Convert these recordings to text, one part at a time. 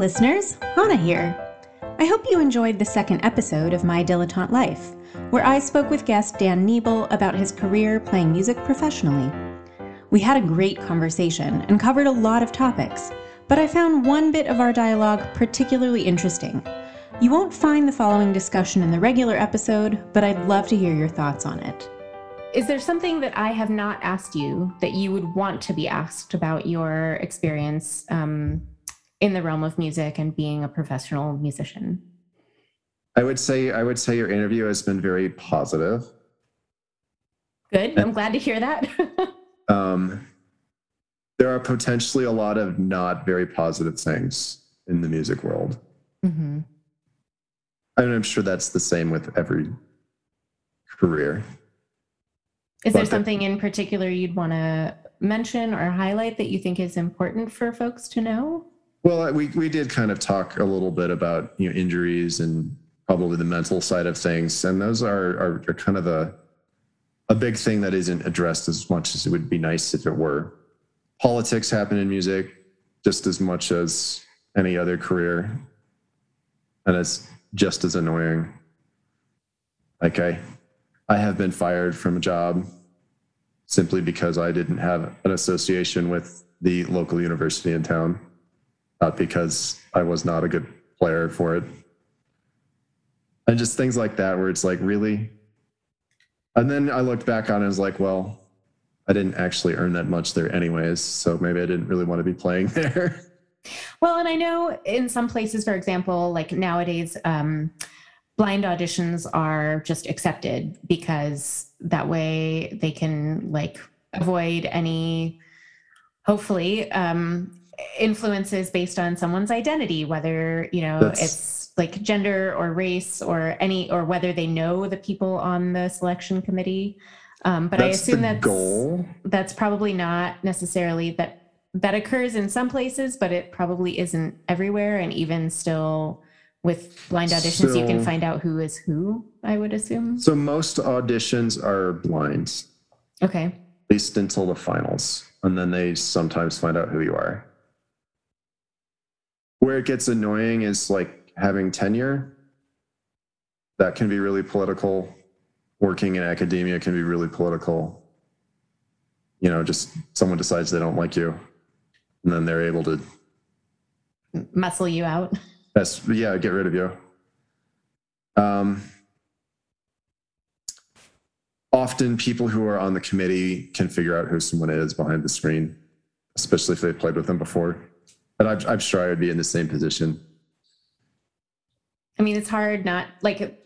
listeners, Hana here. I hope you enjoyed the second episode of My Dilettante Life, where I spoke with guest Dan Niebel about his career playing music professionally. We had a great conversation and covered a lot of topics, but I found one bit of our dialogue particularly interesting. You won't find the following discussion in the regular episode, but I'd love to hear your thoughts on it. Is there something that I have not asked you that you would want to be asked about your experience um, in the realm of music and being a professional musician? I would say I would say your interview has been very positive. Good. I'm glad to hear that. um, there are potentially a lot of not very positive things in the music world. Mm-hmm. And I'm sure that's the same with every career. Is there something in particular you'd want to mention or highlight that you think is important for folks to know? Well, we we did kind of talk a little bit about you know injuries and probably the mental side of things, and those are are, are kind of a a big thing that isn't addressed as much as it would be nice if it were. Politics happen in music just as much as any other career, and it's just as annoying. Like I, I have been fired from a job simply because I didn't have an association with the local university in town not because I was not a good player for it. And just things like that, where it's like, really? And then I looked back on it and was like, well, I didn't actually earn that much there, anyways. So maybe I didn't really want to be playing there. Well, and I know in some places, for example, like nowadays, um, blind auditions are just accepted because that way they can like avoid any hopefully um, influences based on someone's identity, whether, you know, That's... it's like gender or race or any, or whether they know the people on the selection committee. Um, but that's I assume that's goal. That's probably not necessarily that that occurs in some places, but it probably isn't everywhere. And even still, with blind auditions, so, you can find out who is who. I would assume. So most auditions are blind. Okay. At least until the finals, and then they sometimes find out who you are. Where it gets annoying is like having tenure. That can be really political. Working in academia can be really political. You know, just someone decides they don't like you, and then they're able to muscle you out. That's yeah, get rid of you. Um, often people who are on the committee can figure out who someone is behind the screen, especially if they've played with them before but I'm, I'm sure I would be in the same position. I mean, it's hard not like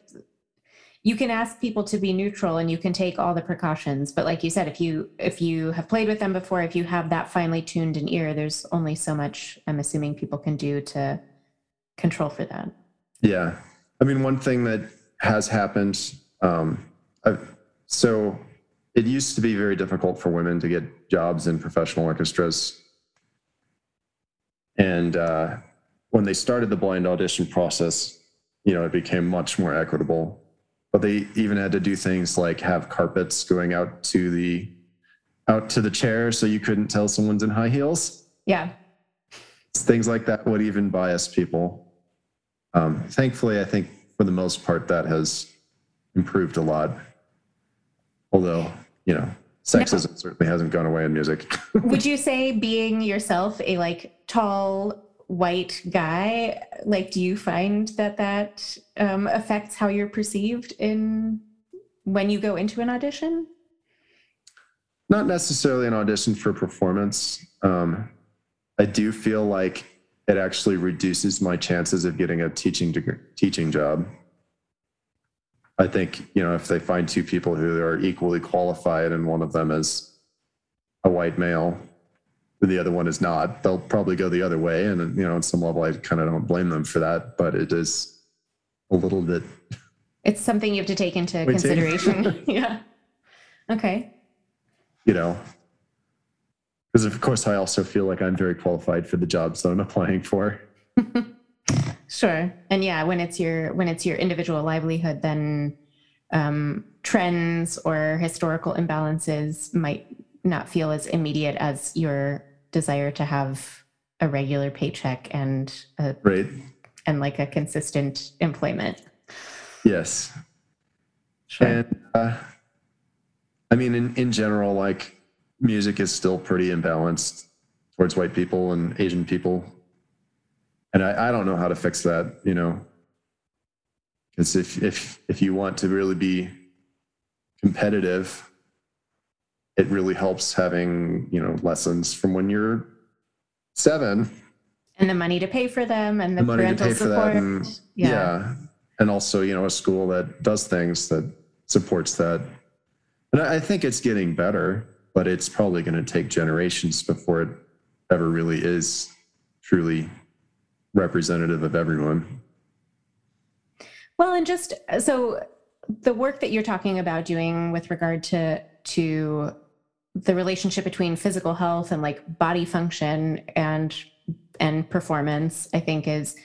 you can ask people to be neutral and you can take all the precautions but like you said if you if you have played with them before if you have that finely tuned an ear there's only so much i'm assuming people can do to control for that. Yeah. I mean one thing that has happened um I've, so it used to be very difficult for women to get jobs in professional orchestras and uh, when they started the blind audition process, you know, it became much more equitable. But they even had to do things like have carpets going out to the out to the chair so you couldn't tell someone's in high heels. Yeah. Things like that would even bias people. Um, thankfully, I think for the most part that has improved a lot. Although, you know, sexism no. certainly hasn't gone away in music. would you say being yourself a like tall white guy, like do you find that that um, affects how you're perceived in when you go into an audition? Not necessarily an audition for performance. Um, I do feel like it actually reduces my chances of getting a teaching degree, teaching job. I think, you know, if they find two people who are equally qualified and one of them is a white male and the other one is not, they'll probably go the other way. And, you know, on some level, I kind of don't blame them for that, but it is a little bit. It's something you have to take into consideration. yeah. Okay. You know, because of course, I also feel like I'm very qualified for the jobs that I'm applying for. Sure. And yeah, when it's your when it's your individual livelihood, then um, trends or historical imbalances might not feel as immediate as your desire to have a regular paycheck and a, right and like a consistent employment. Yes. Sure. And uh, I mean, in, in general, like music is still pretty imbalanced towards white people and Asian people. And I, I don't know how to fix that, you know, because if, if, if you want to really be competitive, it really helps having, you know, lessons from when you're seven and the money to pay for them and the, the money parental to pay support. For that and, yeah. yeah. And also, you know, a school that does things that supports that. And I think it's getting better, but it's probably going to take generations before it ever really is truly representative of everyone. Well, and just so the work that you're talking about doing with regard to to the relationship between physical health and like body function and and performance, I think is,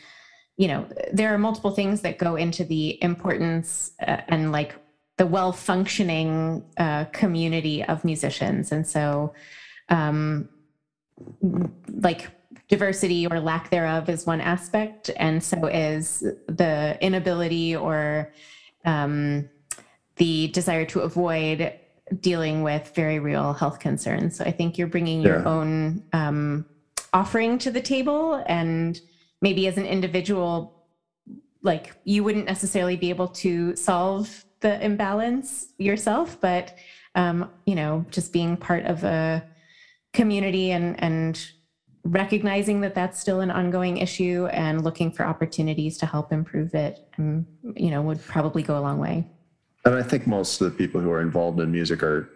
you know, there are multiple things that go into the importance uh, and like the well functioning uh, community of musicians. And so, um, like, diversity or lack thereof is one aspect, and so is the inability or um, the desire to avoid dealing with very real health concerns. So I think you're bringing yeah. your own um, offering to the table and maybe as an individual like you wouldn't necessarily be able to solve the imbalance yourself but um, you know just being part of a community and and recognizing that that's still an ongoing issue and looking for opportunities to help improve it um, you know would probably go a long way and i think most of the people who are involved in music are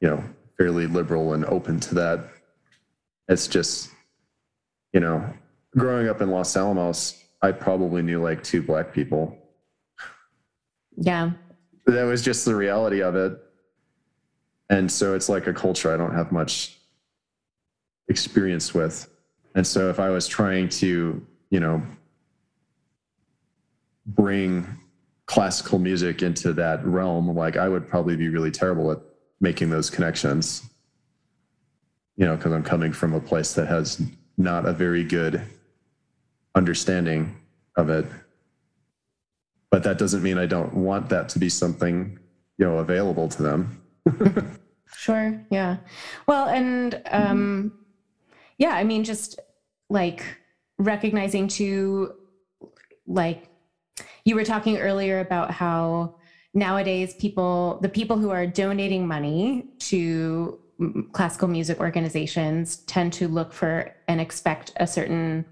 you know fairly liberal and open to that it's just, you know, growing up in Los Alamos, I probably knew like two black people. Yeah. That was just the reality of it. And so it's like a culture I don't have much experience with. And so if I was trying to, you know, bring classical music into that realm, like I would probably be really terrible at making those connections you know, because I'm coming from a place that has not a very good understanding of it. But that doesn't mean I don't want that to be something, you know, available to them. sure. Yeah. Well, and um, yeah, I mean, just like recognizing to like you were talking earlier about how nowadays people the people who are donating money to classical music organizations tend to look for and expect a certain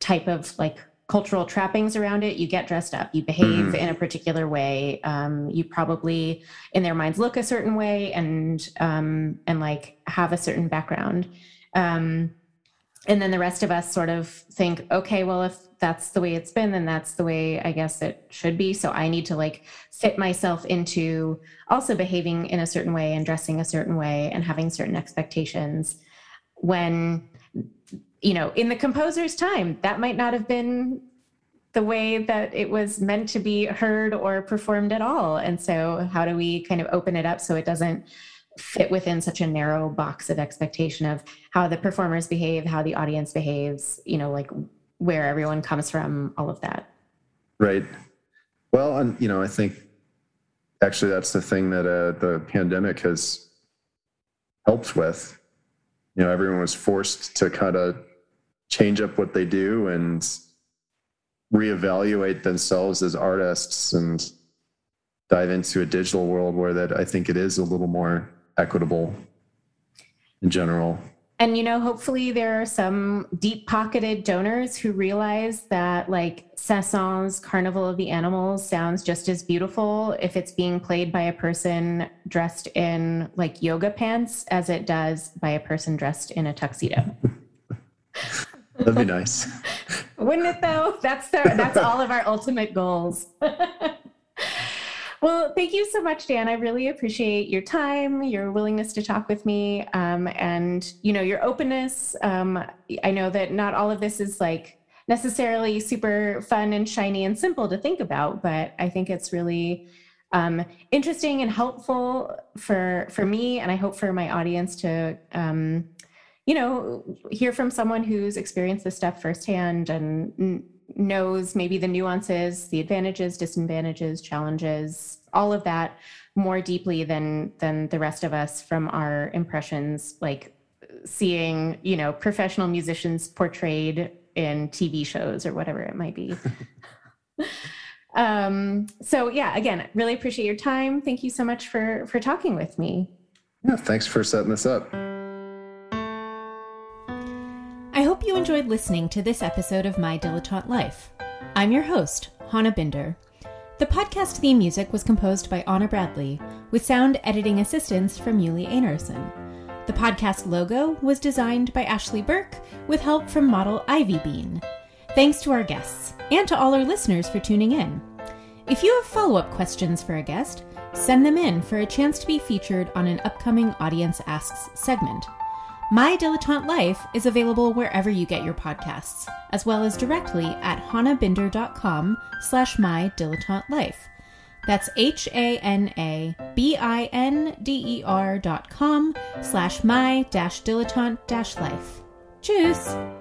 type of like cultural trappings around it. You get dressed up, you behave mm-hmm. in a particular way. Um, you probably, in their minds, look a certain way and um, and like have a certain background. Um, and then the rest of us sort of think, okay, well, if that's the way it's been, then that's the way I guess it should be. So I need to like fit myself into also behaving in a certain way and dressing a certain way and having certain expectations when, you know, in the composer's time, that might not have been the way that it was meant to be heard or performed at all. And so, how do we kind of open it up so it doesn't fit within such a narrow box of expectation of how the performers behave, how the audience behaves, you know, like where everyone comes from, all of that. Right. Well, and you know, I think actually that's the thing that uh, the pandemic has helped with. You know, everyone was forced to kind of change up what they do and reevaluate themselves as artists and dive into a digital world where that I think it is a little more equitable in general. And you know, hopefully there are some deep-pocketed donors who realize that like Saint-Saëns Carnival of the Animals sounds just as beautiful if it's being played by a person dressed in like yoga pants as it does by a person dressed in a tuxedo. That'd be nice. Wouldn't it though? That's the, that's all of our ultimate goals. Well, thank you so much, Dan. I really appreciate your time, your willingness to talk with me, um, and you know your openness. Um, I know that not all of this is like necessarily super fun and shiny and simple to think about, but I think it's really um, interesting and helpful for for me, and I hope for my audience to um, you know, hear from someone who's experienced this stuff firsthand and knows maybe the nuances, the advantages, disadvantages, challenges, all of that more deeply than than the rest of us from our impressions like seeing, you know, professional musicians portrayed in TV shows or whatever it might be. um, so yeah, again, really appreciate your time. Thank you so much for for talking with me. Yeah, thanks for setting this up. Enjoyed listening to this episode of My Dilettante Life. I'm your host, Hana Binder. The podcast theme music was composed by Anna Bradley, with sound editing assistance from Yuli Einarsson. The podcast logo was designed by Ashley Burke, with help from model Ivy Bean. Thanks to our guests, and to all our listeners for tuning in. If you have follow up questions for a guest, send them in for a chance to be featured on an upcoming Audience Asks segment. My Dilettante Life is available wherever you get your podcasts, as well as directly at hanabinder.com slash my dilettante life. That's H-A-N-A-B-I-N-D-E-R dot com slash my dash dilettante dash life. Tschüss!